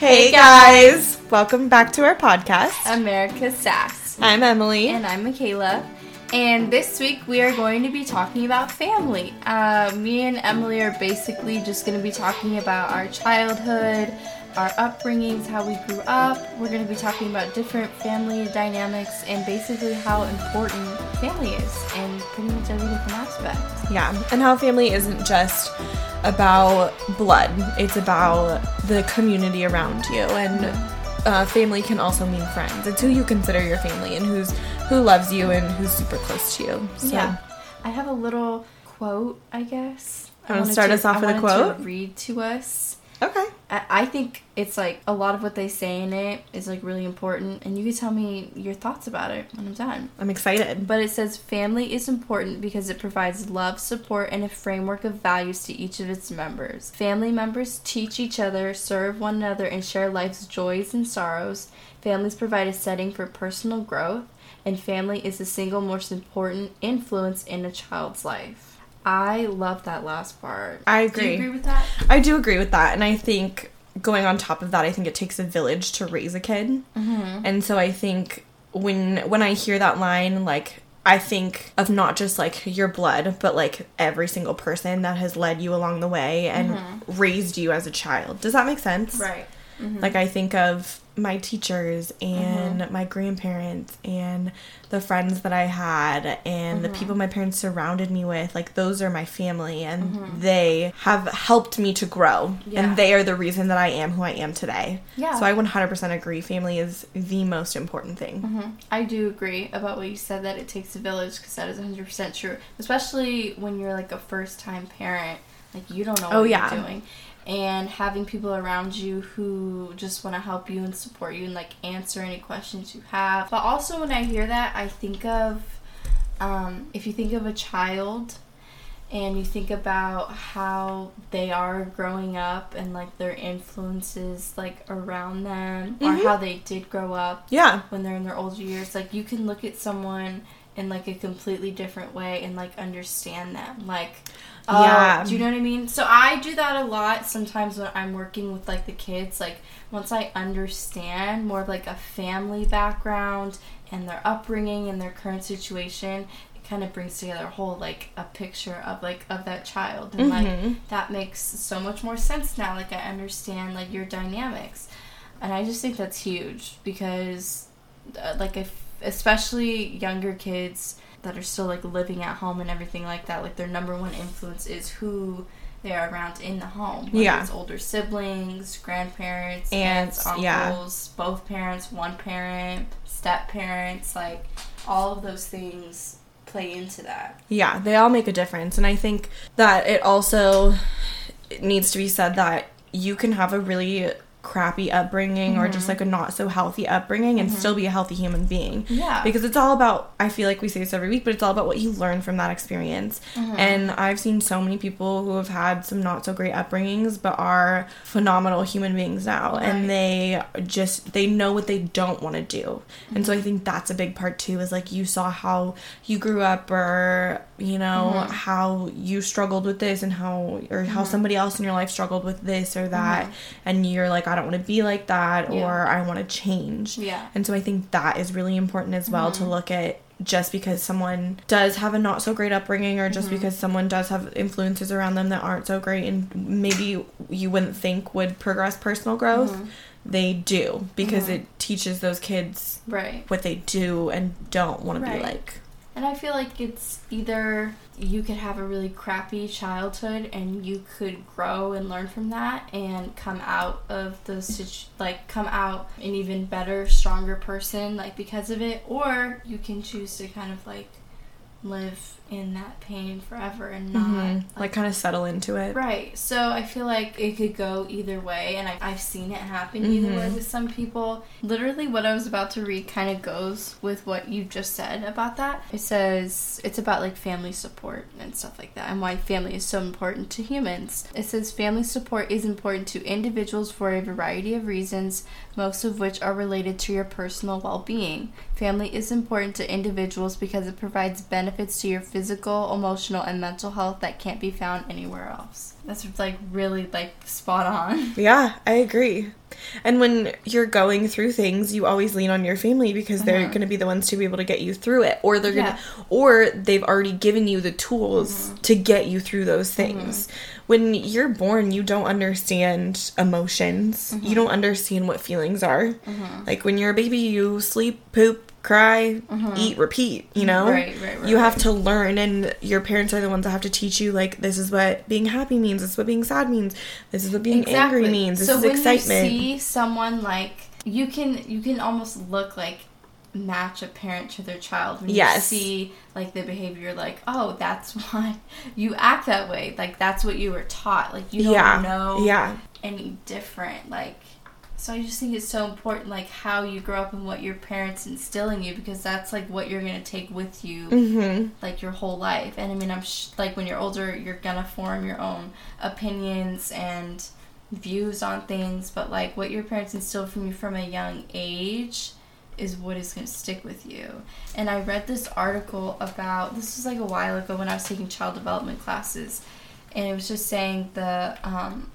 Hey guys, welcome back to our podcast. America's Sass. I'm Emily. And I'm Mikaela. And this week we are going to be talking about family. Uh, me and Emily are basically just going to be talking about our childhood, our upbringings, how we grew up. We're going to be talking about different family dynamics and basically how important family is in pretty much every different aspect. Yeah, and how family isn't just about blood, it's about the community around you. And uh, family can also mean friends. It's who you consider your family and who's who loves you and who's super close to you. So. Yeah. I have a little quote, I guess. I want to start us off with a quote? To read to us. Okay. I I think it's like a lot of what they say in it is like really important, and you can tell me your thoughts about it when I'm done. I'm excited. But it says family is important because it provides love, support, and a framework of values to each of its members. Family members teach each other, serve one another, and share life's joys and sorrows. Families provide a setting for personal growth, and family is the single most important influence in a child's life. I love that last part. I Do you agree. agree with that? I do agree with that, and I think going on top of that, I think it takes a village to raise a kid, Mm-hmm. and so I think when when I hear that line, like I think of not just like your blood, but like every single person that has led you along the way and raised you as a child. Does that make sense? Right. Mm-hmm. Like I think of my teachers and mm-hmm. my grandparents and the friends that I had and the people mm-hmm. my parents surrounded me with. Like those are my family and they have helped me to grow. Yeah. And they are the reason that I am who I am today. Yeah. So I 100% agree. Family is the most important thing. I do agree about what you said that it takes a village because that is 100% true. Especially when you're like a first time parent, like you don't know oh, what Oh, you're yeah. doing. And having people around you who just want to help you and support you and like answer any questions you have. But also, when I hear that, I think of um, if you think of a child and you think about how they are growing up and like their influences like around them or Mhm. how they did grow up Yeah. when they're in their older years like you can look at someone in like a completely different way and like understand them like oh, Yeah. do you know what i mean? So i do that a lot sometimes when i'm working with like the kids. Like once i understand more of like a family background and their upbringing and their current situation it kind of brings together a whole like a picture of like of that child. And like Mhm. that makes so much more sense now. Like i understand like your dynamics. And i just think that's huge because uh, like if especially younger kids that are still like living at home and everything like that like their number one influence is who they are around in the home whether Yeah. it's older siblings grandparents Aunts, aunts yeah. uncles both parents one parent step parents like all of those things play into that Yeah, they all make a difference. And I think that it also needs to be said that you can have a really crappy upbringing or just mm-hmm. like a not so healthy upbringing and mm-hmm. still be a healthy human being. yeah Because it's all about, I feel like we say this every week, but it's all about what you learn from that experience. Mm-hmm. And I've seen so many people who have had some not so great upbringings, but are phenomenal human beings now. Right. And they just, they know what they don't want to do. And so I think that's a big part too, is like you saw how you grew up or, you know, how you struggled with this and how, or how somebody else in your life struggled with this or that. And you're like, I don't want to be like that Yeah. or I want to change. yeah And so I think that is really important as well to mm-hmm. look at just because someone does have a not so great upbringing or just mm-hmm. because someone does have influences around them that aren't so great and maybe you wouldn't think would progress personal growth, mm-hmm. they do because it teaches those kids right what they do and don't want to be like. And I feel like it's either you could have a really crappy childhood and you could grow and learn from that and come out of the situ- like come out an even better, stronger person like because of it, or you can choose to kind of like live in that pain forever and not Mhm. Like kind of settle into it. Right. So I feel like it could go either way, and I, I've seen it happen either way with some people. Literally, what I was about to read kind of goes with what you just said about that. It says it's about like family support and stuff like that, and why family is so important to humans. It says family support is important to individuals for a variety of reasons, most of which are related to your personal well being. Family is important to individuals because it provides benefits benefits to your physical, emotional, and mental health that can't be found anywhere else. That's like really like spot on. Yeah, I agree. And when you're going through things, you always lean on your family because they're uh-huh. going to be the ones to be able to get you through it or they're going to or they've already given you the tools mm-hmm. to get you through those mm-hmm. things. When you're born, you don't understand emotions. You mm-hmm. don't understand what feelings are. Like when you're a baby, you sleep, poop, cry, mm-hmm. eat, repeat, you know? Right, right, right, You have right. to learn and your parents are the ones that have to teach you like this is what being happy means, this is what being sad means, this is what being angry means, this so is when excitement. you see someone like you can you can almost look like match a parent to their child when Yes. you see like the behavior like oh that's why you act that way like that's what you were taught like you don't yeah. know Yeah. any different like so i just think it's so important like how you grow up and what your parents instill in you because that's like what you're gonna take with you Mhm. like your whole life. And I mean, I'm sh- like when you're older, you're gonna form your own opinions and views on things. But like what your parents instill from you from a young age is what is gonna stick with you. And I read this article about this was like a while ago when I was taking child development classes, and it was just saying the um,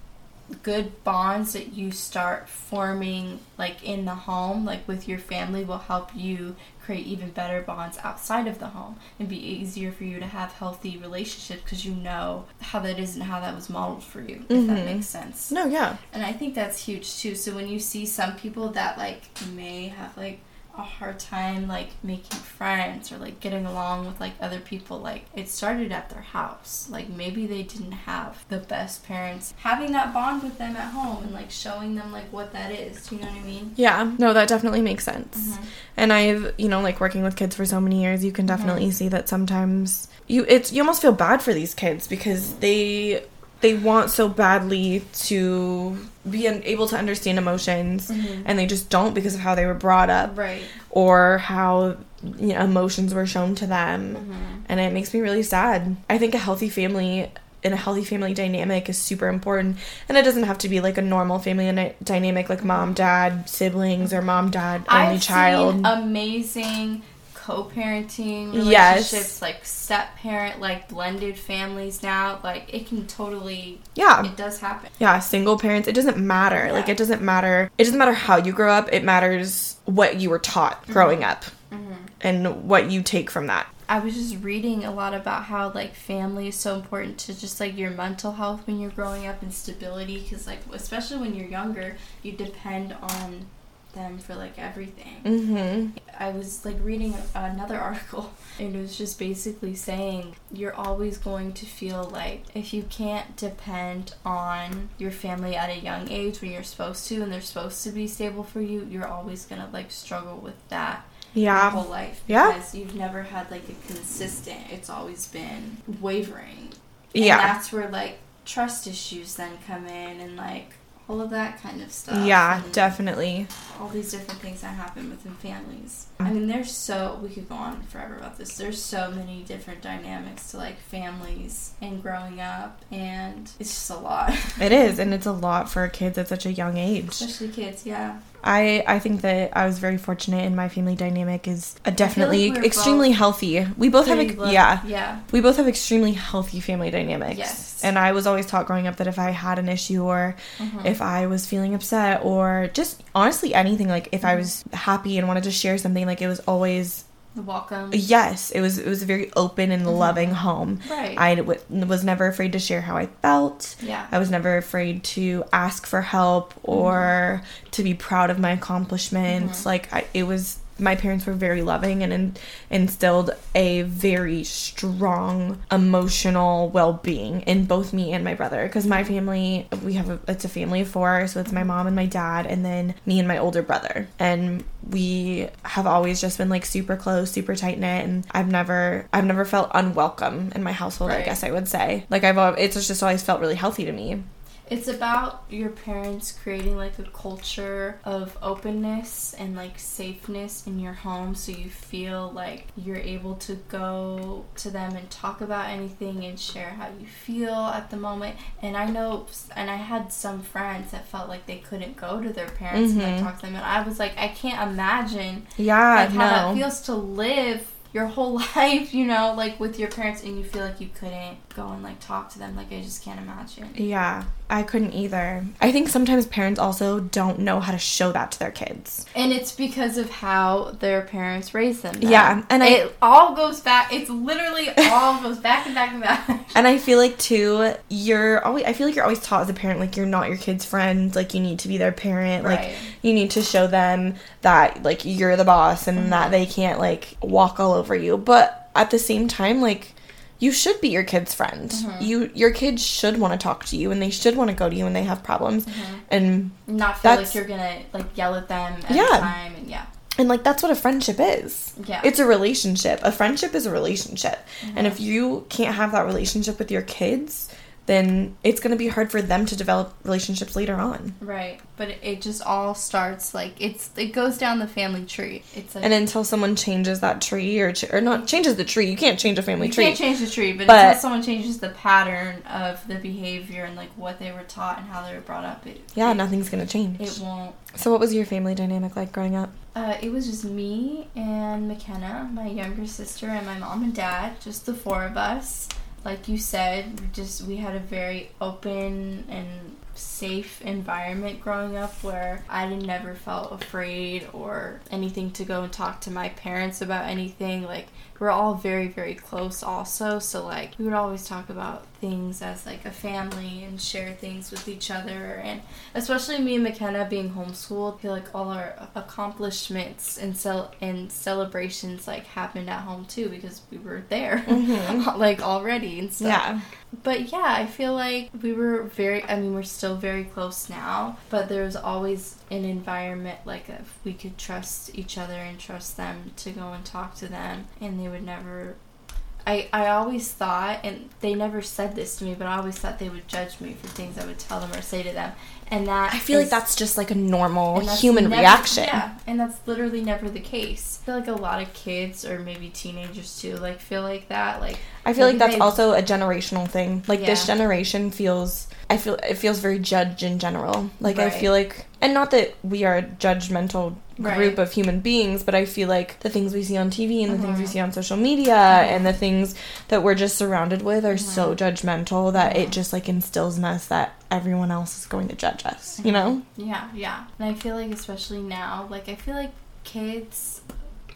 good bonds that you start forming like in the home like with your family will help you create even better bonds outside of the home and be easier for you to have healthy relationships because you know how that is and how that was modeled for you if that Mhm. makes sense No, yeah. and i think that's huge too so when you see some people that like may have like a hard time like making friends or like getting along with like other people like it started at their house like maybe they didn't have the best parents having that bond with them at home and like showing them like what that is do you know what i mean Yeah. No, that definitely makes sense. Mhm. And I've, you know, like working with kids for so many years, you can Mm-hmm. definitely see that sometimes you it's you almost feel bad for these kids because they they want so badly to be able to understand emotions Mhm. and they just don't because of how they were brought up right or how you know, emotions were shown to them. Mhm. and it makes me really sad. I think a healthy family and a healthy family dynamic is super important, and it doesn't have to be like a normal family dyna- dynamic, like mom, dad, siblings, or mom, dad, only I've child. seen amazing co-parenting Yes. relationships like step parent like blended families now like it can totally yeah, it does happen yeah, single parents. It doesn't matter. Like it doesn't matter. It doesn't matter how you grow up. It matters what you were taught growing Mm-hmm. up, and what you take from that. I was just reading a lot about how like family is so important to just like your mental health when you're growing up and stability because like especially when you're younger you depend on them for like everything. Mm-hmm. I was like reading another article and it was just basically saying you're always going to feel like if you can't depend on your family at a young age when you're supposed to and they're supposed to be stable for you, you're always gonna like struggle with that your Yeah. whole life Yeah. because you've never had like a consistent. It's always been wavering. Yeah. that's where like trust issues then come in and like all of that kind of stuff. Yeah, definitely. All these different things that happen within families. I mm-hmm. mean, there's so we could go on forever about this. There's so many different dynamics to like families and growing up, and it's just a lot, It is, and it's a lot for kids at such a young age. especially kids. Yeah. I I think that I was very fortunate in my family dynamic is a definitely we're extremely healthy. We both have a, yeah. Yeah. We both have extremely healthy family dynamics. Yes. And I was always taught growing up that if I had an issue or Mhm. if I was feeling upset or just honestly anything like if Mm-hmm. I was happy and wanted to share something like it was always The welcome. yes, it was it was a very open and loving home. Mm-hmm. Right. I w- was never afraid to share how I felt. yeah. I was never afraid to ask for help Mm-hmm. or to be proud of my accomplishments. Mm-hmm. Like I, it was my parents were very loving and in, instilled a very strong emotional well-being in both me and my brother. Because my family we have a, it's a family of four so it's my mom and my dad and then me and my older brother. And we have always just been like super close super tight knit and I've never I've never felt unwelcome in my household I guess I would say. Like I've it's just always felt really healthy to me It's about your parents creating like a culture of openness and like safeness in your home so you feel like you're able to go to them and talk about anything and share how you feel at the moment. And I know, and I had some friends that felt like they couldn't go to their parents and Mhm. like talk to them. And I was like, I can't imagine yeah like how that feels to live your whole life, you know, like with your parents, and you feel like you couldn't go and like talk to them. Like I just can't imagine. Yeah, I couldn't either. I think sometimes parents also don't know how to show that to their kids. And it's because of how their parents raised them. then. Yeah, and I- it all goes back. It's literally all goes back and back and back. And I feel like too, you're always I feel like you're always taught as a parent like you're not your kid's friend, like you need to be their parent, Right. like you need to show them that like you're the boss and mm-hmm. that they can't like walk all over you. But at the same time, like you should be your kid's friend. Mm-hmm. You your kids should want to talk to you and they should want to go to you when they have problems. Mm-hmm. And Not feel like you're gonna like yell at them every Yeah. time, and yeah, and like that's what a friendship is. yeah, It's a relationship. A friendship is a relationship. And if you can't have that relationship with your kids, then it's going to be hard for them to develop relationships later on. right. But it, just all starts like it's it goes down the family tree. It's like And until someone changes that tree or ch- or not changes the tree, you can't change a family you tree. can't change the tree, but, But- until someone changes the pattern of the behavior and like what they were taught and how they were brought up, it yeah, it, nothing's going to change. it won't. so what was your family dynamic like growing up? Uh, it was just me and McKenna, my younger sister, and my mom and dad, just the four of us. Like you said, just we had a very open and safe environment growing up where I never felt afraid or anything to go and talk to my parents about anything. Like we're all very very close also, so like we would always talk about things as like a family and share things with each other and especially me and McKenna being homeschooled, I feel like all our accomplishments and cel- and celebrations like happened at home too because we were there mm-hmm. like already and stuff. Yeah. But yeah, I feel like we were very I mean we're still very close now, but there was always an environment like if we could trust each other and trust them to go and talk to them and they would never I, I always thought, and they never said this to me, but I always thought they would judge me for things I would tell them or say to them. And that I feel like that's just like a normal human never- reaction. Yeah, and that's literally never the case. I feel like a lot of kids or maybe teenagers too, like feel like that. Like I feel like that's they- also a generational thing. Like this generation feels I feel it feels very judged in general. Like I feel like and not that we are a judgmental Right. group of human beings, but I feel like the things we see on TV and the things we Mhm. see on social media and the things that we're just surrounded with are so Mm-hmm. judgmental that it just like instills in us that everyone else is going to judge us, Mm-hmm. you know? Yeah, yeah. And I feel like especially now, like I feel like kids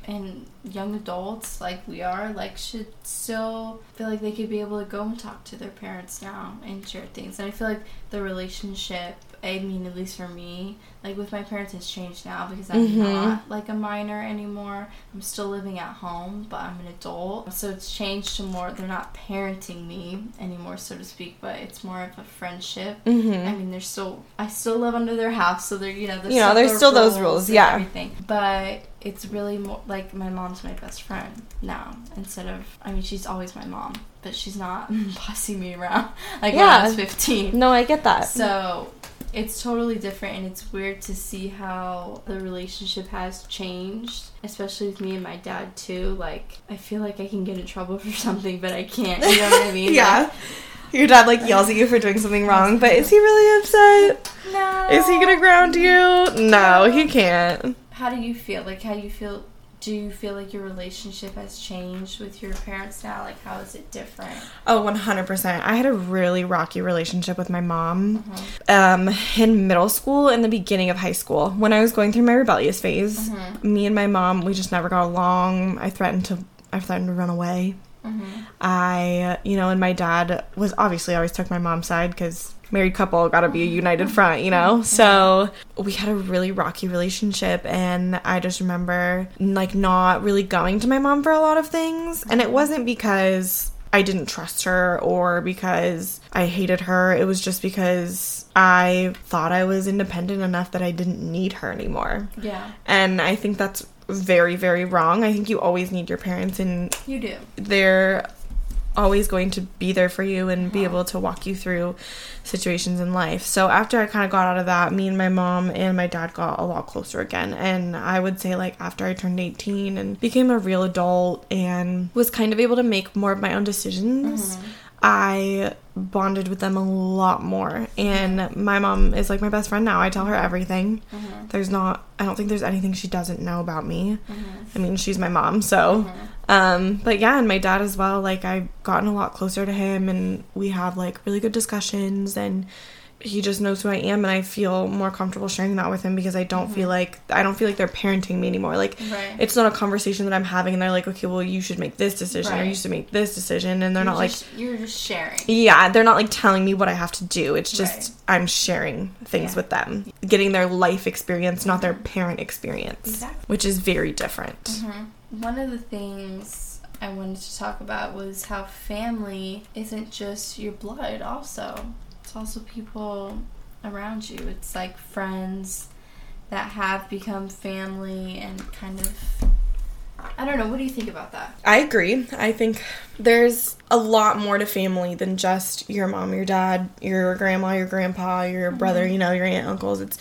and young adults like we are like should still feel like they could be able to go and talk to their parents now and share things. And I feel like the relationship I mean, at least for me, like with my parents, it's changed now because I'm Mhm. not like a minor anymore. I'm still living at home, but I'm an adult. So it's changed to more, they're not parenting me anymore, so to speak, but it's more of a friendship. Mhm. I mean, they're still. I still live under their house, so they're you know. There's You know, there's still those rules, yeah. Everything, but it's really more like my mom's my best friend now instead of. I mean, she's always my mom, but she's not bossing me around like when I was 15. No, I get that. So it's totally different, and it's weird to see how the relationship has changed, especially with me and my dad too. Like, I feel like I can get in trouble for something, but I can't. You know what I mean? yeah. Your dad like yells at you for doing something wrong, but is he really upset? No. Is he gonna ground you? No, he can't. How do you feel? Like, how do you feel? Do you feel like your relationship has changed with your parents now? Like, how is it different? Oh, 100%. I had a really rocky relationship with my mom Mm-hmm. um, in middle school and the beginning of high school. When I was going through my rebellious phase, Mm-hmm. me and my mom, we just never got along. I threatened to I threatened to run away. Mm-hmm. I, you know, and my dad was obviously always took my mom's side because married couple got to be a united front, you know? Mm-hmm. So we had a really rocky relationship. And I just remember like not really going to my mom for a lot of things. And it wasn't because I didn't trust her or because I hated her. It was just because I thought I was independent enough that I didn't need her anymore. Yeah, And I think that's very, very wrong. I think you always need your parents and you do. they're always going to be there for you and be able to walk you through situations in life. So after I kind of got out of that, me and my mom and my dad got a lot closer again. And I would say like after I turned 18 and became a real adult and was kind of able to make more of my own decisions, mm-hmm. I bonded with them a lot more. And my mom is like my best friend now. I tell her everything. Mm-hmm. There's not, I don't think there's anything she doesn't know about me. I mean, she's my mom, so. Um, but yeah, and my dad as well. Like, I've gotten a lot closer to him, and we have like really good discussions, and he just knows who I am, and I feel more comfortable sharing that with him because I don't feel like I don't feel like they're parenting me anymore. Like, Right. it's not a conversation that I'm having, and they're like, okay, well, you should make this decision, or Right. you should make this decision, and they're You're not like you're just sharing. yeah, they're not like telling me what I have to do. It's just Right. I'm sharing things Yeah. with them, getting their life experience, not their parent experience, Exactly. which is very different. Mm-hmm. One of the things I wanted to talk about was how family isn't just your blood, also. It's also people around you. It's like friends that have become family and kind of. I don't know. What do you think about that? I agree. I think there's a lot more to family than just your mom, your dad, your grandma, your grandpa, your brother, mm-hmm. you know, your aunt, uncles. It's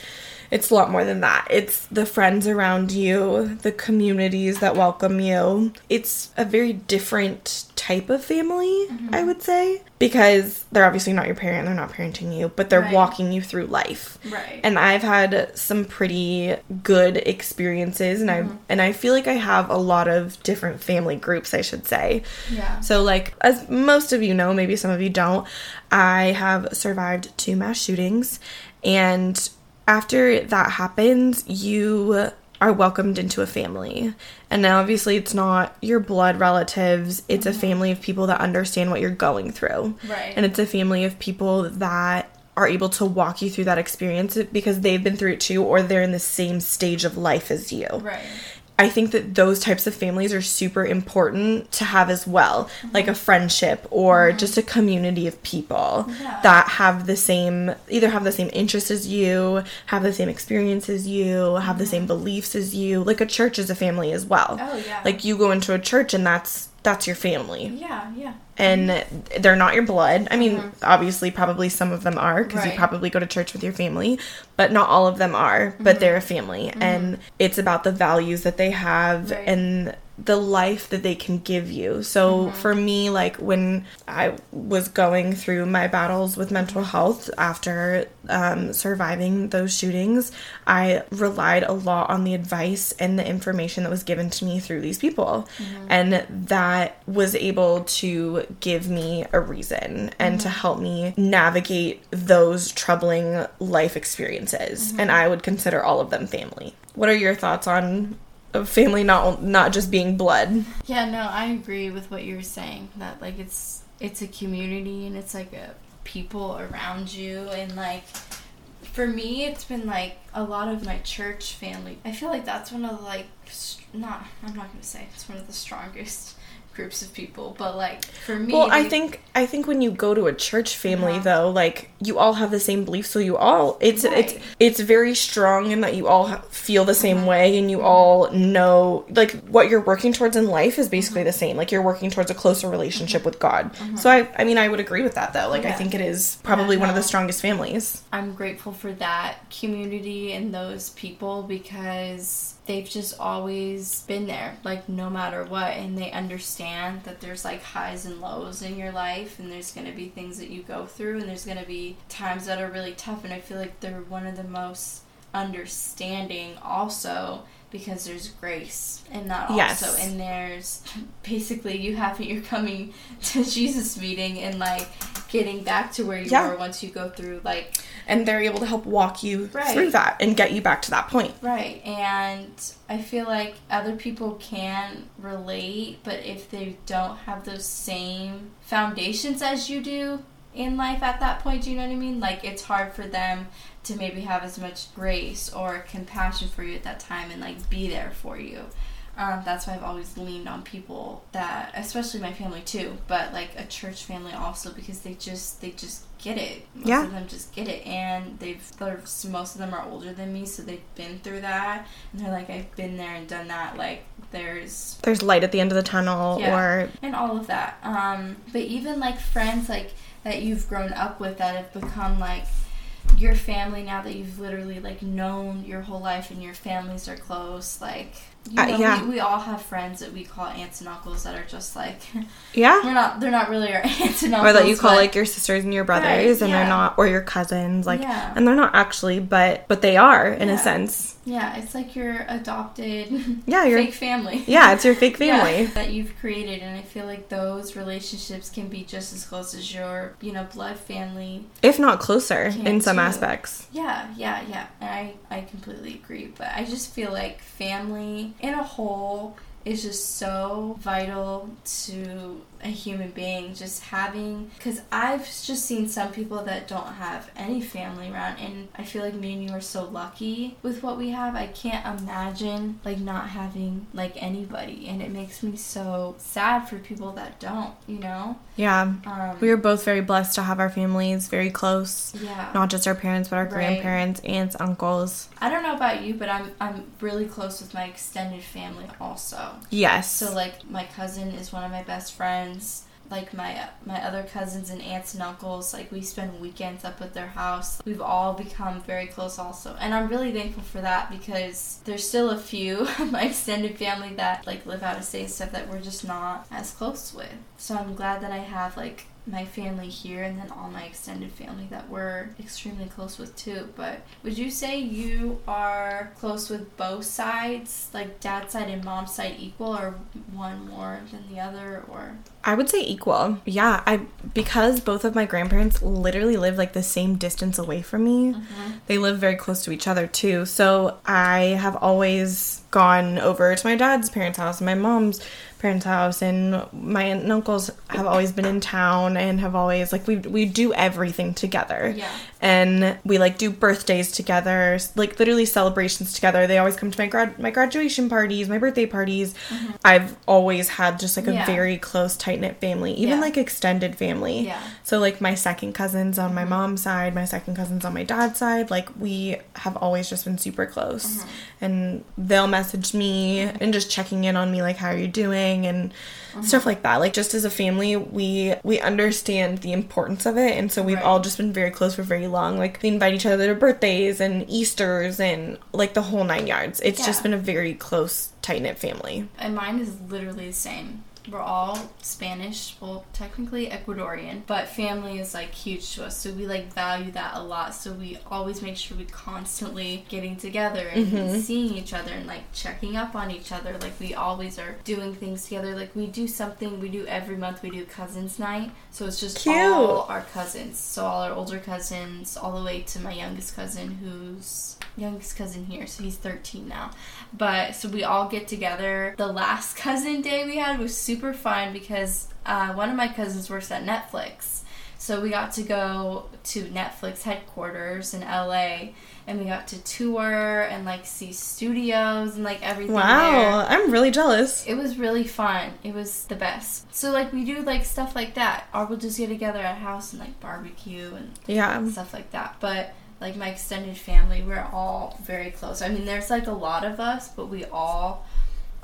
it's a lot more than that. It's the friends around you, the communities that welcome you. It's a very different type of family, mm-hmm. I would say, because they're obviously not your parent, they're not parenting you, but they're Right. walking you through life. Right. And I've had some pretty good experiences and I mm-hmm. and I feel like I have a lot of different family groups, I should say. yeah. So, like, as most of you know, maybe some of you don't, I have survived two mass shootings. And after that happens, you are welcomed into a family. And now, obviously, it's not your blood relatives, it's a mm-hmm. family of people that understand what you're going through. Right. And it's a family of people that are able to walk you through that experience because they've been through it too, or they're in the same stage of life as you. right. I think that those types of families are super important to have as well, mm-hmm. like a friendship or mm-hmm. just a community of people Yeah. that have the same, either have the same interests as you, have the same experience as you, have the mm-hmm. same beliefs as you. Like a church is a family as well. Oh, yeah. Like you go into a church and that's that's your family Yeah. Yeah. and they're not your blood. I mean, mm-hmm. obviously, probably some of them are because you probably go to church with your family, but not all of them are. But mm-hmm. they're a family, mm-hmm. and it's about the values that they have Right. and the life that they can give you. So mm-hmm. for me, like when I was going through my battles with mental health after um, surviving those shootings, I relied a lot on the advice and the information that was given to me through these people. Mm-hmm. And that was able to give me a reason and to mm-hmm. help me navigate those troubling life experiences. And I would consider all of them family. What are your thoughts on a family not not just being blood? Yeah, no, I agree with what you're saying. That like it's it's a community and it's like a people around you and like for me it's been like a lot of my church family. I feel like that's one of the like st- not I'm not going to say it's one of the strongest groups of people, but like for me Well, I think I think when you go to a church family Yeah. though, like you all have the same beliefs, so you all it's it's Right. it's very strong in that you all feel the same Uh-huh. way and you mm-hmm. all know like what you're working towards in life is basically Uh-huh. the same. Like you're working towards a closer relationship uh-huh. with God. Uh-huh. So I I mean I would agree with that though. Like I think it is probably one of the strongest families. I'm grateful for that community and those people because they've just always been there, like no matter what, and they understand that there's like highs and lows in your life, and there's gonna be things that you go through, and there's gonna be times that are really tough, and I feel like they're one of the most understanding also because there's grace in that Yes. also and there's basically you have you're coming to jesus meeting and like getting back to where you Yeah. were once you go through like And they're able to help walk you Right. through that and get you back to that point. Right, and I feel like other people can relate, but if they don't have those same foundations as you do in life at that point, do you know what I mean? Like, it's hard for them to maybe have as much grace or compassion for you at that time and, like, be there for you. Um, that's why I've always leaned on people that, especially my family too, but like a church family also because they just they just get it. Most Yeah. of them just get it, and they've they're, most of them are older than me, so they've been through that, and they're like, I've been there and done that. Like there's There's light at the end of the tunnel Yeah. or and all of that. Um, but even like friends like that you've grown up with that have become like your family now that you've literally like known your whole life and your families are close like you Uh, yeah. we, we all have friends that we call aunts and uncles that are just like Yeah. they're not they're not really our aunts and uncles Or that you call but- like your sisters and your brothers Right, and yeah. they're not or your cousins like Yeah. and they're not actually but but they are in Yeah. a sense. yeah it's like your adopted Yeah, your fake family Yeah, it's your fake family. that you've created and i feel like those relationships can be just as close as your you know blood family If not closer in some too. aspects. Yeah, yeah, yeah. And I, I completely agree. But I just feel like family in a whole is just so vital to a human being. Just having, because I've just seen some people that don't have any family around, and I feel like me and you are so lucky with what we have. I can't imagine like not having like anybody, and it makes me so sad for people that don't. You know. Yeah. Um, We are both very blessed to have our families very close. yeah. Not just our parents, but our Right. grandparents, aunts, uncles. I don't know about you, but I'm I'm really close with my extended family also. Yes. So like my cousin is one of my best friends. Like my my other cousins and aunts and uncles, like we spend weekends up at their house. We've all become very close also. And I'm really thankful for that because there's still a few of my extended family that like live out of state and stuff that we're just not as close with. So I'm glad that I have like my family here and then all my extended family that we're extremely close with too. But would you say you are close with both sides, like dad's side and mom's side equal, or one more than the other, or I would say equal. Yeah, I because both of my grandparents literally live like the same distance away from me. Mm-hmm. They live very close to each other too. So I have always gone over to my dad's parents' house and my mom's parents' house and my aunt and uncles have always been in town and have always like we we do everything together. Yeah. And we like do birthdays together, like literally celebrations together. They always come to my grad my graduation parties, my birthday parties. I've always had just like a Mm-hmm. Yeah. very close tight knit family, even Yeah. like extended family. Yeah. So like my second cousins on my Mm-hmm. mom's side, my second cousins on my dad's side, like we have always just been super close. Mm-hmm. And they'll message me and just checking in on me like how are you doing and Mm-hmm. stuff like that. Like just as a family, we we understand the importance of it and so we've Right. all just been very close for very long. Like we invite each other to birthdays and Easters and like the whole nine yards. It's just been a very close tight knit family. and mine is literally the same. We're all Spanish, well, technically Ecuadorian, but family is like huge to us. So we like value that a lot. So we always make sure we constantly getting together and mm-hmm. seeing each other and like checking up on each other. Like we always are doing things together. Like we do something we do every month. We do cousins night. So it's just Cute. all our cousins. So all our older cousins, all the way to my youngest cousin, who's youngest cousin here. So he's 13 now. But so we all get together. The last cousin day we had was super fun because uh, one of my cousins works at Netflix. So we got to go to Netflix headquarters in LA and we got to tour and like see studios and like everything there. Wow, I'm really jealous. It was really fun. It was the best. So like we do like stuff like that, or we'll just get together at a house and like barbecue and Yeah. stuff like that. But like my extended family, we're all very close. I mean, there's like a lot of us, but we all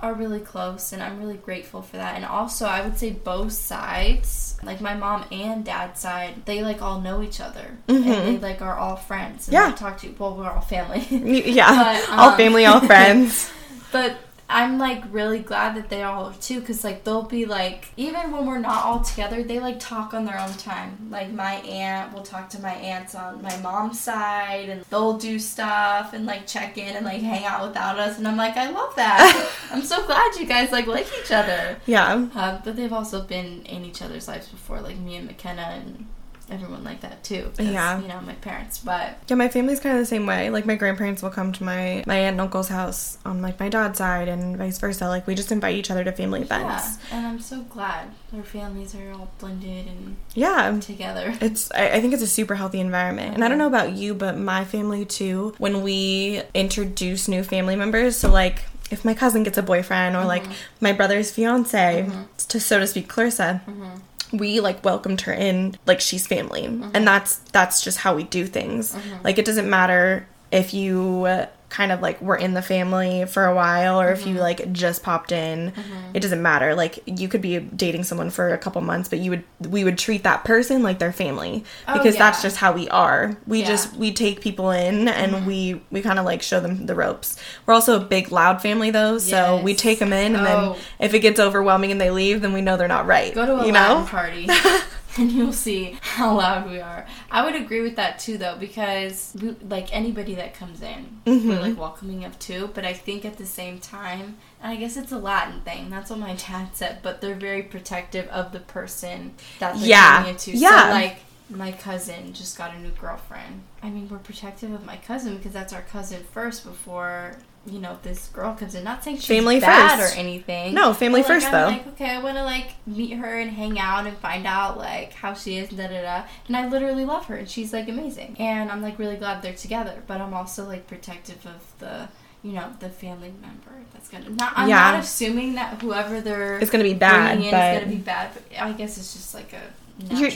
are really close, and I'm really grateful for that. And also, I would say both sides, like my mom and dad's side, they like all know each other, and they like are all friends. And Yeah. talk to well, we're all family. Yeah. But, all um, family, all friends. But I'm like really glad that they all are too, because like they'll be like, even when we're not all together, they like talk on their own time. Like my aunt will talk to my aunts on my mom's side, and they'll do stuff and like check in and like hang out without us. And I'm like, I love that. I'm so glad you guys like like each other. Yeah. Uh, but they've also been in each other's lives before, like me and McKenna and everyone like that too. Yeah. you know my parents, but Yeah, my family's kind of the same way. Like my grandparents will come to my my aunt and uncle's house on like my dad's side and vice versa. Like we just invite each other to family yeah. events. And I'm so glad our families are all blended and Yeah. together. It's I, I think it's a super healthy environment. And I don't know about you, but my family too, when we introduce new family members, so like if my cousin gets a boyfriend or like mm-hmm. my brother's fiance, mm-hmm. to so to speak, Clarissa, mm-hmm. We like welcomed her in like she's family. And mm-hmm. that's that's just how we do things. Mm-hmm. Like it doesn't matter if you kind of like were in the family for a while or Mm-hmm. if you like just popped in. It doesn't matter. Like you could be dating someone for a couple months, but you would we would treat that person like their family Oh, because that's just how we are. We Yeah. just we take people in and we we kind of like show them the ropes. We're also a big loud family though, so we take them in and Oh. then if it gets overwhelming and they leave, then we know they're not right. Go to a you Latin know? party and you'll see how loud we are. I would agree with that too, though, because we, like anybody that comes in, Mm-hmm. we're like welcoming of too. But I think at the same time, and I guess it's a Latin thing. That's what my dad said. But they're very protective of the person that they're Yeah. coming into. Yeah. So like. My cousin just got a new girlfriend. I mean, we're protective of my cousin because that's our cousin first before, you know, this girl comes in. Not saying she's Family bad first. or anything. No, family But, like, first I'm though. Like, okay, I want to like meet her and hang out and find out like how she is, da da da. And I literally love her, and she's like amazing. And I'm like really glad they're together. But I'm also like protective of the, you know, the family member that's gonna. Not, I'm Yeah. not assuming that whoever they're it's gonna be bad, but is gonna be bad. But I guess it's just like a.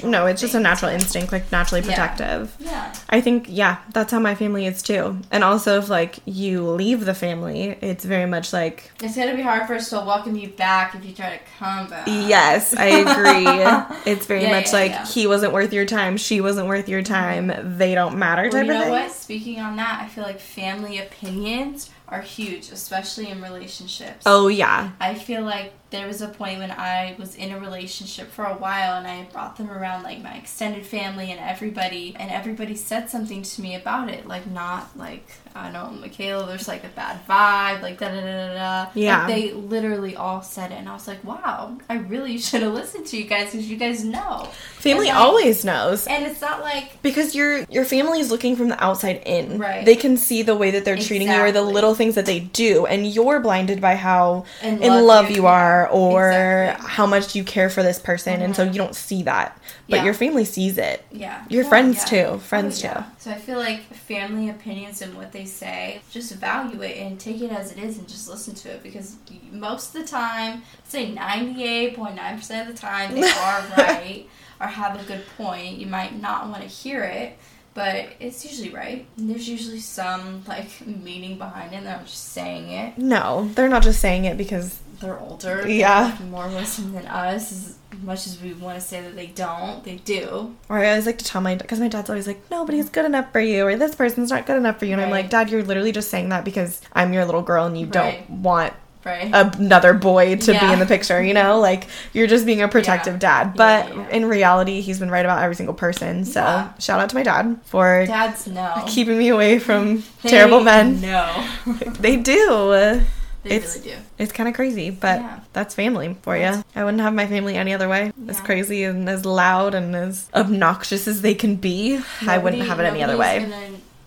no, it's just a natural instinct, like naturally protective. Yeah. I think yeah, that's how my family is too. And also if like you leave the family, it's very much like It's gonna be hard for us to welcome you back if you try to come back. yes, I agree. it's very Yeah, much yeah, like yeah. he wasn't worth your time, she wasn't worth your mm-hmm. time, they don't matter Well, type you know of thing. what? Speaking on that, I feel like family opinions are huge, especially in relationships. Oh yeah. I feel like there was a point when I was in a relationship for a while and I brought them around like my extended family and everybody and everybody said something to me about it. Like not like I don't know, Mikaela, there's like a bad vibe, like da da da da da. Yeah. Like they literally all said it and I was like, Wow, I really should have listened to you guys because you guys know. Family like- always knows. And it's not like Because your your family is looking from the outside in. Right. They can see the way that they're treating you or the little things that they do, and you're blinded by how In in love love you- you are or Exactly. how much you care for this person, and so Mhm. you don't see that. But Yeah. your family sees it. Yeah. Your Oh, friends yeah. too. Friends Oh, yeah. too. So I feel like family opinions and what they say, just value it and take it as it is and just listen to it because most of the time, say 98.9% of the time, they are right or have a good point. You might not want to hear it. But it's usually right. There's usually some like meaning behind it. They're not just saying it. No, they're not just saying it because They're older. Yeah. More wisdom than us. As much as we want to say that they don't, they do. or I always like to tell my because my dad's always like nobody's good enough for you or this person's not good enough for you and I'm like dad you're literally just saying that because I'm your little girl and you Right. don't want Right. another boy to be in the picture, you know? Like you're just being a protective Yeah. dad. But Yeah, yeah. in reality, he's been right about every single person. So Yeah. shout out to my dad for Dads know. keeping me away from terrible men. No. They do. They It's- really do. It's kind of crazy, but Yeah. that's family for you. I wouldn't have my family any other way. As crazy and as loud and as obnoxious as they can be, I wouldn't have it any other way.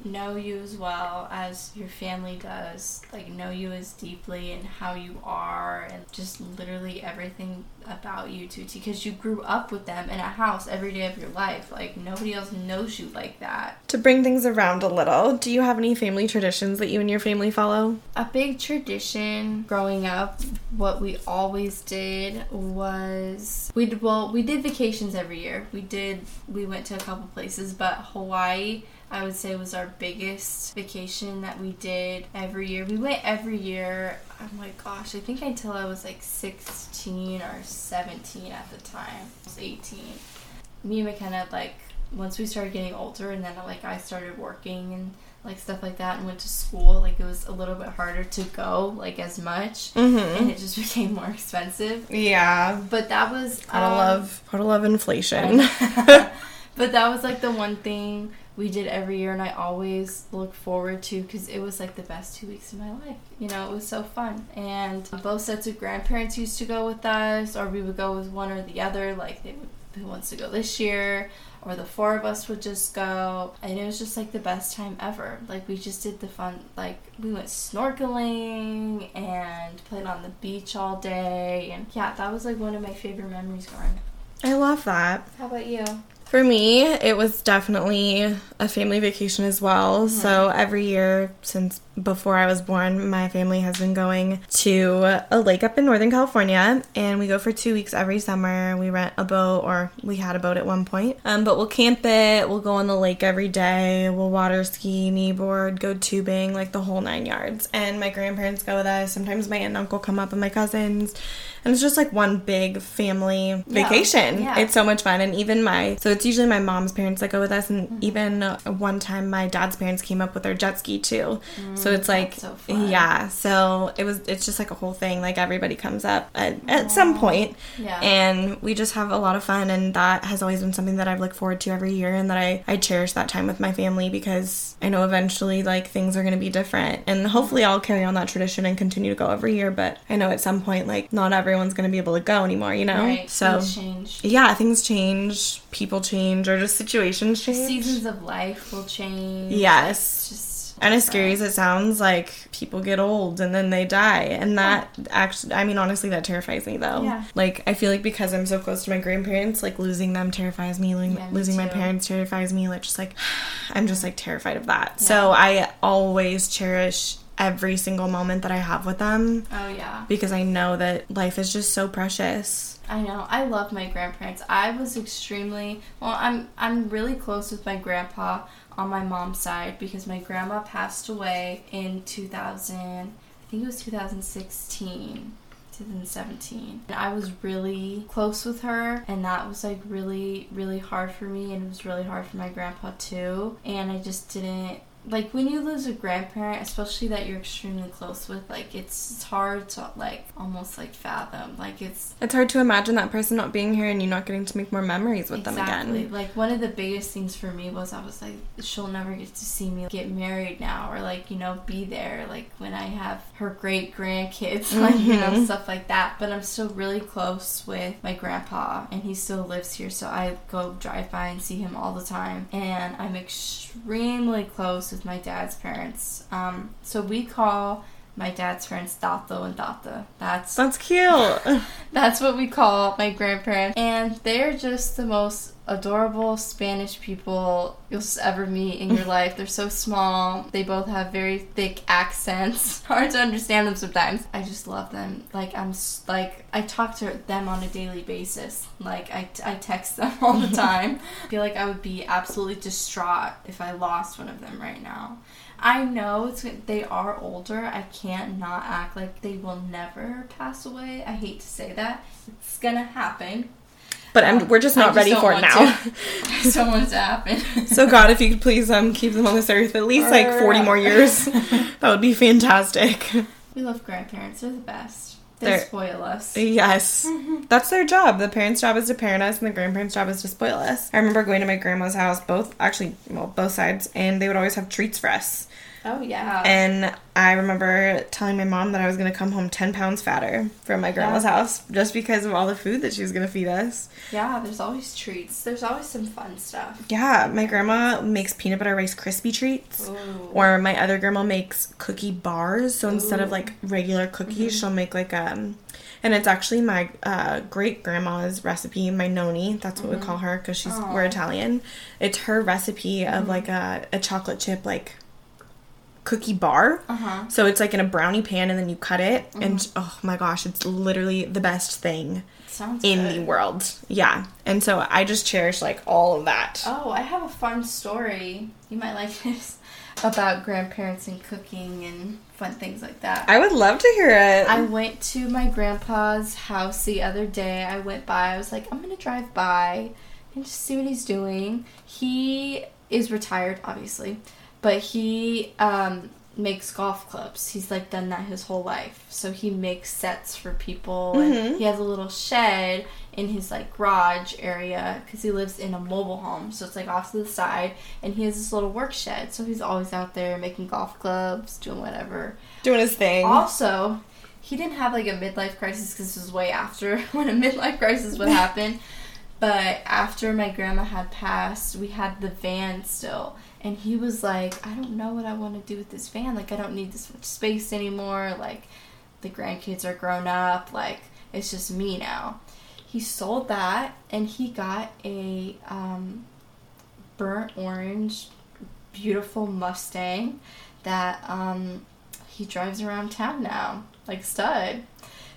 Know you as well as your family does. Like know you as deeply and how you are, and just literally everything about you too. Because you grew up with them in a house every day of your life. Like nobody else knows you like that. To bring things around a little, do you have any family traditions that you and your family follow? A big tradition growing up, what we always did was we did well, we did vacations every year. We did we went to a couple places, but Hawaii I would say was our biggest vacation that we did every year. We went every year. Oh my gosh, I think until I was like 16 or 17 at the time. I was 18. Me and McKenna like once we started getting older and then like I started working and like stuff like that and went to school, like it was a little bit harder to go like as much Mm-hmm. and it just became more expensive. Yeah. But that was Gotta um, love, gotta love inflation. but that was like the one thing we did every year and I always look forward to because it was like the best two weeks of my life. You know, it was so fun. And both sets of grandparents used to go with us, or we would go with one or the other. Like, they would, who wants to go this year? Or the four of us would just go. And it was just like the best time ever. Like, we just did the fun, like, we went snorkeling and played on the beach all day. And yeah, that was like one of my favorite memories growing up. I love that. How about you? For me, it was definitely a family vacation as well. Mm-hmm. So every year since before I was born, my family has been going to a lake up in Northern California, and we go for two weeks every summer. We rent a boat, or we had a boat at one point. Um, but we'll camp it. We'll go on the lake every day. We'll water ski, kneeboard, go tubing, like the whole nine yards. And my grandparents go with us. Sometimes my aunt and uncle come up, and my cousins. And it's just like one big family vacation. Yeah. It's so much fun. And even my, so it's usually my mom's parents that go with us. And even uh, one time my dad's parents came up with their jet ski too. so it's like, so yeah. So it was, it's just like a whole thing. Like everybody comes up at, at some point. Yeah. And we just have a lot of fun. And that has always been something that I've looked forward to every year. And that I, I cherish that time with my family because I know eventually like things are going to be different. And hopefully I'll carry on that tradition and continue to go every year. But I know at some point, like, not everyone's going to be able to go anymore, you know? Right. So. Things change. Yeah, things change, people change, or just situations change. Seasons of life will change. Yes. Just And as scary as it sounds, like people get old and then they die. And that actually, I mean, honestly, that terrifies me though. Yeah. Like, I feel like because I'm so close to my grandparents, like losing them terrifies me. Losing, Yeah, me losing my parents terrifies me. Like, just like, I'm just like terrified of that. So I always cherish every single moment that I have with them Oh yeah. because I know that life is just so precious. I know. I love my grandparents. I was extremely well. I'm I'm really close with my grandpa on my mom's side because my grandma passed away in 2000. I think it was 2016. 2017 and I was really close with her and that was like really really hard for me and it was really hard for my grandpa too and I just didn't like when you lose a grandparent especially that you're extremely close with like it's, it's hard to like almost like fathom like it's It's hard to imagine that person not being here and you not getting to make more memories with them again. Like one of the biggest things for me was I was like, she'll never get to see me get married now, or like you know be there like when I have her great grandkids, like you know Mhm. stuff like that. But I'm still really close with my grandpa, and he still lives here, so I go drive by and see him all the time. And I'm extremely close with my dad's parents. Um, so we call. My dad's parents Dato and Data. That's That's cute. that's what we call my grandparents. And they're just the most adorable Spanish people you'll ever meet in your life. They're so small. They both have very thick accents. Hard to understand them sometimes. I just love them. Like, I'm s- like, I talk to them on a daily basis. Like, I, I text them all the time. I feel like I would be absolutely distraught if I lost one of them right now. I know it's they are older. I can't not act like they will never pass away. I hate to say that. It's gonna happen. But I'm, we're just I not ready for it now. to. I just don't want it to happen. so God, if you could please um keep them on this earth at least like 40 more years, that would be fantastic. we love grandparents. They're the best. They They're- spoil us. Yes. That's their job. The parents' job is to parent us and the grandparents' job is to spoil us. I remember going to my grandma's house, both actually, well, both sides, and they would always have treats for us. Oh yeah. And I remember telling my mom that I was going to come home 10 pounds fatter from my grandma's house just because of all the food that she was going to feed us. yeah. There's always treats. There's always some fun stuff. Yeah, my grandma makes peanut butter rice crispy treats. Ooh. Or my other grandma makes cookie bars. So instead of like regular cookies, she'll make like um and it's actually my uh, great grandma's recipe, my noni. That's what we call her because she's we're Italian. It's her recipe of like a, a chocolate chip like cookie bar. Uh huh. So it's like in a brownie pan and then you cut it and oh my gosh, it's literally the best thing Sounds in good. the world. Yeah. And so I just cherish like all of that. Oh, I have a fun story. You might like this about grandparents and cooking and fun things like that. I would love to hear it. I went to my grandpa's house the other day. I went by. I was like, I'm gonna drive by and just see what he's doing. He is retired, obviously, but he um, makes golf clubs. He's like done that his whole life. So he makes sets for people, Mhm. and he has a little shed in his like garage area because he lives in a mobile home. So it's like off to the side, and he has this little work shed. So he's always out there making golf clubs, doing whatever. Doing his thing. Also, he didn't have like a midlife crisis because this was way after when a midlife crisis would happen. but after my grandma had passed, we had the van still. And he was like, I don't know what I want to do with this van. Like, I don't need this much space anymore. Like, the grandkids are grown up. Like, it's just me now. he sold that and he got a um, burnt orange, beautiful Mustang that um, he drives around town now, like stud.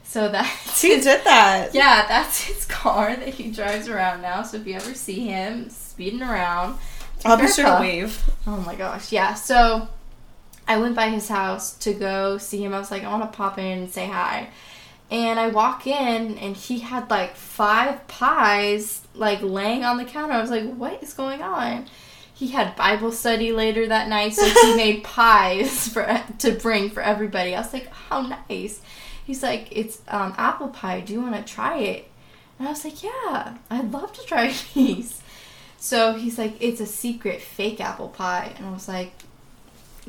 So that's He did that. yeah, that's his car that he drives around now. So if you ever see him speeding around, I'll be sure to wave. Oh my gosh, yeah. So I went by his house to go see him. I was like, I want to pop in and say hi. And I walk in and he had like five pies like laying on the counter. I was like, what is going on? He had Bible study later that night, so he made pies for to bring for everybody. I was like, how nice. He's like, it's um, apple pie. Do you want to try it? And I was like, yeah, I'd love to try these. So he's like, it's a secret fake apple pie. And I was like,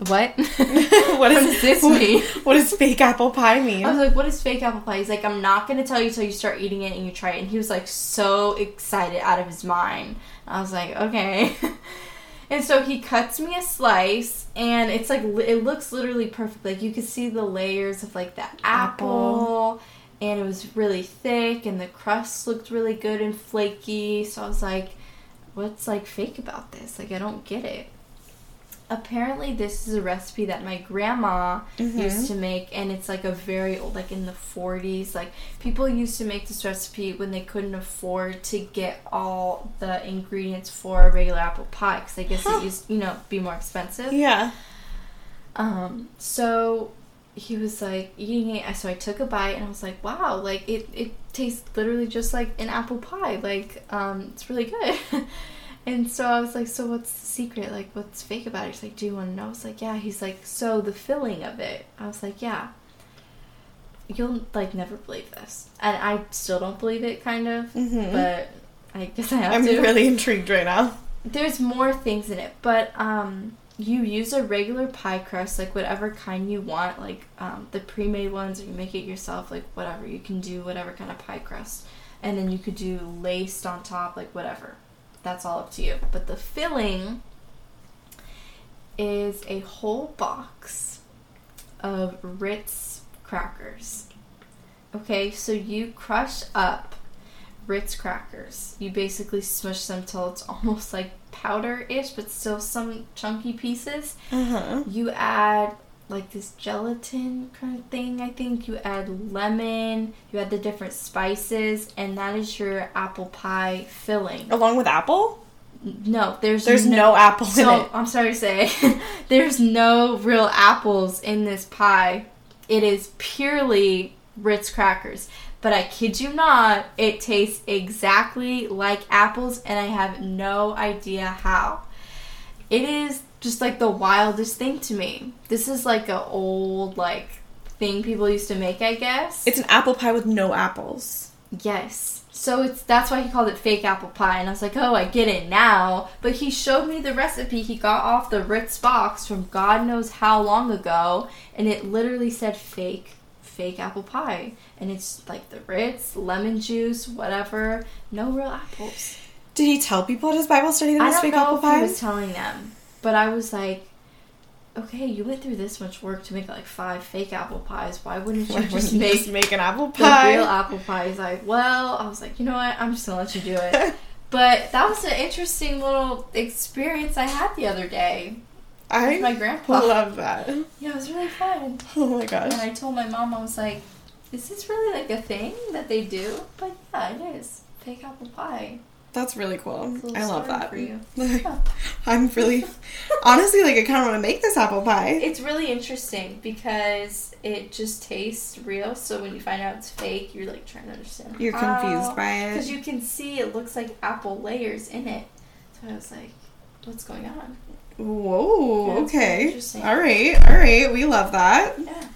what? what does this mean? What does fake apple pie mean? I was like, what is fake apple pie? He's like, I'm not going to tell you till you start eating it and you try it. And he was like, so excited out of his mind. I was like, okay. and so he cuts me a slice and it's like, it looks literally perfect. Like, you could see the layers of like the apple. And it was really thick and the crust looked really good and flaky. So I was like, what's like fake about this? Like, I don't get it. Apparently, this is a recipe that my grandma used to make, and it's like a very old, like in the 40s. Like, people used to make this recipe when they couldn't afford to get all the ingredients for a regular apple pie, because I guess Huh. it used, you know, be more expensive. yeah. Um, so he was like eating it. So I took a bite and I was like, wow, like it, it tastes literally just like an apple pie. Like, um, it's really good. and so I was like, so what's the secret? Like, what's fake about it? He's like, do you want to know? I was like, yeah. He's like, so the filling of it. I was like, yeah. You'll like never believe this. And I still don't believe it, kind of. Mhm. But I guess I have to. I'm really intrigued right now. there's more things in it, but um, you use a regular pie crust, like whatever kind you want, like um, the pre-made ones, or you make it yourself, like whatever you can do, whatever kind of pie crust, and then you could do laced on top, like whatever. That's all up to you. But the filling is a whole box of Ritz crackers. Okay, so you crush up Ritz crackers. You basically smush them till it's almost like powder-ish, but still some chunky pieces. Uh huh. You add like this gelatin kind of thing. I think you add lemon. You add the different spices, and that is your apple pie filling. Along with apple? No, there's There's no, apple in it. I'm sorry to say, there's no real apples in this pie. It is purely Ritz crackers. But I kid you not, it tastes exactly like apples, and I have no idea how. It is just like the wildest thing to me. This is like a old like thing people used to make, I guess. It's an apple pie with no apples. Yes. So it's that's why he called it fake apple pie, and I was like, oh, I get it now. But he showed me the recipe he got off the Ritz box from God knows how long ago, and it literally said fake, fake apple pie, and it's like the Ritz, lemon juice, whatever, no real apples. Did he tell people at his Bible study that I it was don't fake know apple if pie? he was telling them, but I was like. Okay, you went through this much work to make like five fake apple pies. Why wouldn't you Why just wouldn't make just make an apple the pie? real apple pie. He's like, well, I was like, you know what? I'm just gonna let you do it. but that was an interesting little experience I had the other day I my grandpa. love that. Yeah, it was really fun. Oh my gosh. And I told my mom, I was like, is this really like a thing that they do? But yeah, it is. Fake apple pie. That's really cool. It's a little I love that. for you. I'm really, honestly, like I kind of want to make this apple pie. It's really interesting because it just tastes real. So when you find out it's fake, you're like trying to understand. You're confused by it Because you can see it looks like apple layers in it. So I was like, what's going on? Whoa. Yeah, okay. All right. All right. We love that. Yeah.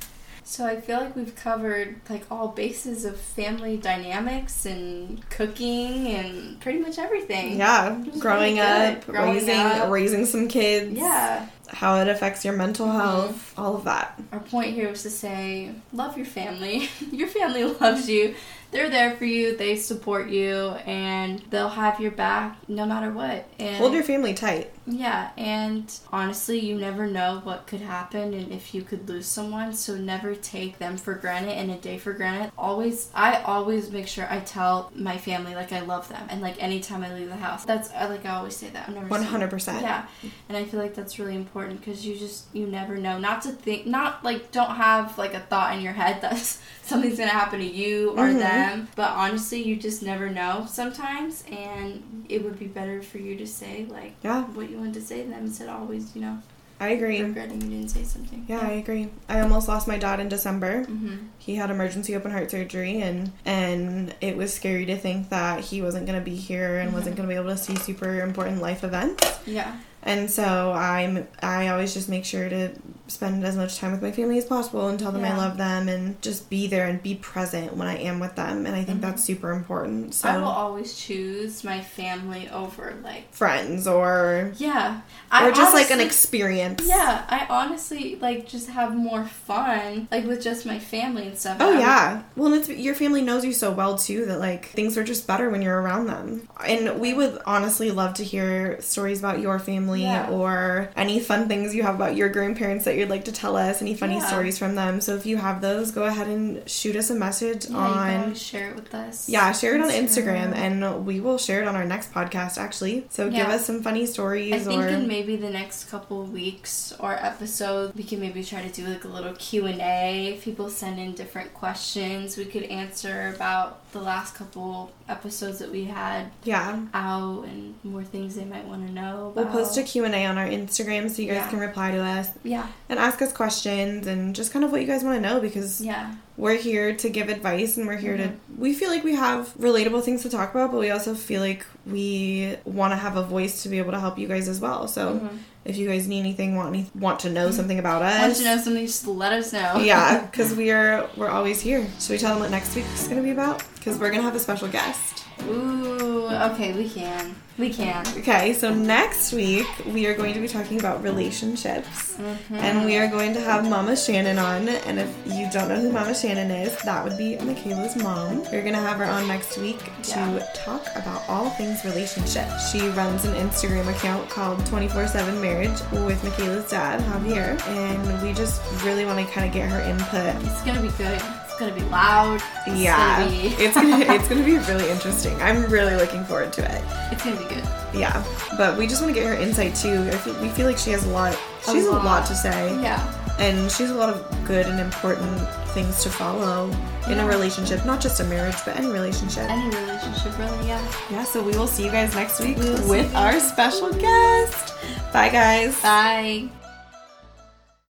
So I feel like we've covered like all bases of family dynamics and cooking and pretty much everything. Yeah. Growing really up, Growing raising up. raising some kids. Yeah. How it affects your mental Mhm. health. All of that. Our point here was to say, love your family. your family loves you. they're there for you. They support you, and they'll have your back no matter what. And Hold your family tight. Yeah, and honestly, you never know what could happen and if you could lose someone, so never take them for granted and a day for granted. Always, I always make sure I tell my family like I love them, and like anytime I leave the house, that's like I always say that. I'm never One saying- hundred percent. Yeah, and I feel like that's really important because you just you never know. Not to think, not like don't have like a thought in your head that something's gonna happen to you or Mhm. them, but honestly, you just never know sometimes, and it would be better for you to say like Yeah, what you wanted to say them instead of always, you know, I agree. regretting you didn't say something. Yeah, I agree. I almost lost my dad in December. Mm-hmm. He had emergency open heart surgery and and it was scary to think that he wasn't going to be here and wasn't going to be able to see super important life events. Yeah. And so I'm I always just make sure to spend as much time with my family as possible and tell them I love them and just be there and be present when I am with them and I think Mhm. that's super important. So I will always choose my family over like friends or yeah, or just like an experience. Yeah, I honestly like just have more fun like with just my family and stuff. Oh yeah. Well, and it's your family knows you so well too that like things are just better when you're around them. And we would honestly love to hear stories about your family Yeah. or any fun things you have about your grandparents that you'd like to tell us, any funny Yeah. stories from them. So if you have those, go ahead and shoot us a message Yeah, on share it with us. yeah, share it on Instagram and we will share it on our next podcast actually. So give us some funny stories I think or in maybe the next couple weeks or episode, we can maybe try to do like a little Q and A. If people send in different questions, we could answer about the last couple episodes that we had yeah. out and more things they might want to know. We'll post a Q&A on our Instagram so you guys Yeah. can reply to us Yeah, and ask us questions and just kind of what you guys want to know because yeah, we're here to give advice and we're here Mhm. to we feel like we have relatable things to talk about but we also feel like we want to have a voice to be able to help you guys as well so Mhm. if you guys need anything want any, want to know something about us Want to know something? Just let us know. yeah because we are we're always here should we tell them what next week's gonna be about because we're gonna have a special guest Ooh. Okay, we can. We can. okay so next week we are going to be talking about relationships Mhm. and we are going to have Mama Shannon on. And if you don't know who Mama Shannon is, that would be Mikaela's mom. We're gonna have her on next week to Yeah. talk about all things relationship. She runs an Instagram account called 24/7 Marriage with Mikaela's dad, Javier, and we just really want to kind of get her input. It's gonna be good. It's gonna be loud. It's yeah, Gonna be, it's gonna it's gonna be really interesting. I'm really looking forward to it. it's gonna be good. Yeah, but we just want to get her insight too. I feel, we feel like she has a lot. She has a lot. to say. Yeah. And she has a lot of good and important things to follow in a relationship, not just a marriage, but any relationship. Any relationship, really. Yeah. Yeah, so we will see you guys next week with our special guest. Bye, guys. Bye.